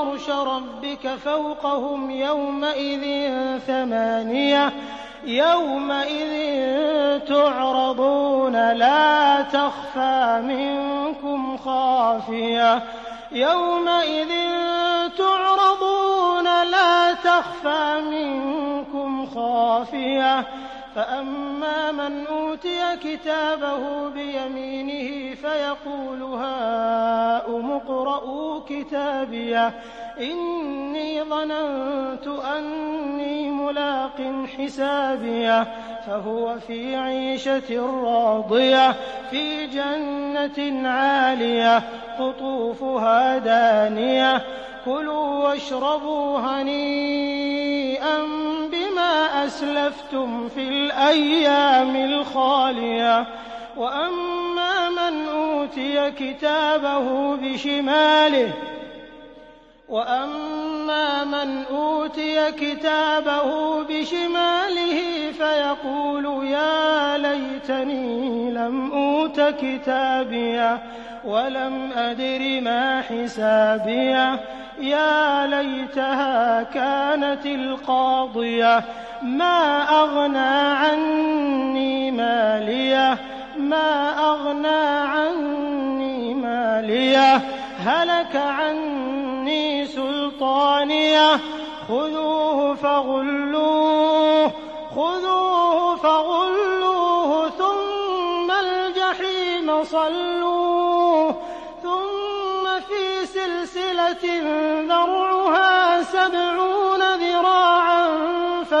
عرش ربك فوقهم يومئذ ثمانية يومئذ تعرضون لا تخفى منكم خافية يومئذ تعرضون لا تخفى منكم خافية فأما من أوتي كتابه بيمينه فيقول هاؤم اقرءوا كتابيه إني ظننت أني ملاق حسابيه فهو في عيشة راضية في جنة عالية قطوفها دانية كلوا واشربوا هنيئا أسلفتم في الأيام الخالية. وأما من أوتي كتابه بشماله وأما من أوتي كتابه بشماله فيقول يا ليتني لم أوت كتابيه ولم أدر ما حسابيه يا ليتها كانت القاضية. ما أغنى عني مالية هلك عني سلطانية خذوه فغلوه ثم الجحيم صلوه. ثم في سلسلة ذرعها سبعون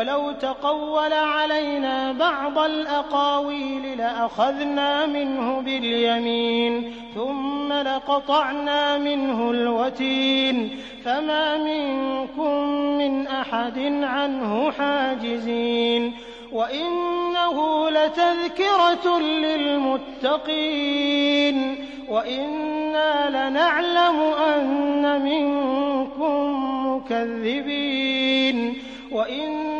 ولو تقول علينا بعض الأقاويل لأخذنا منه باليمين ثم لقطعنا منه الوتين فما منكم من أحد عنه حاجزين وإنه لتذكرة للمتقين وإنا لنعلم أن منكم مكذبين وإنه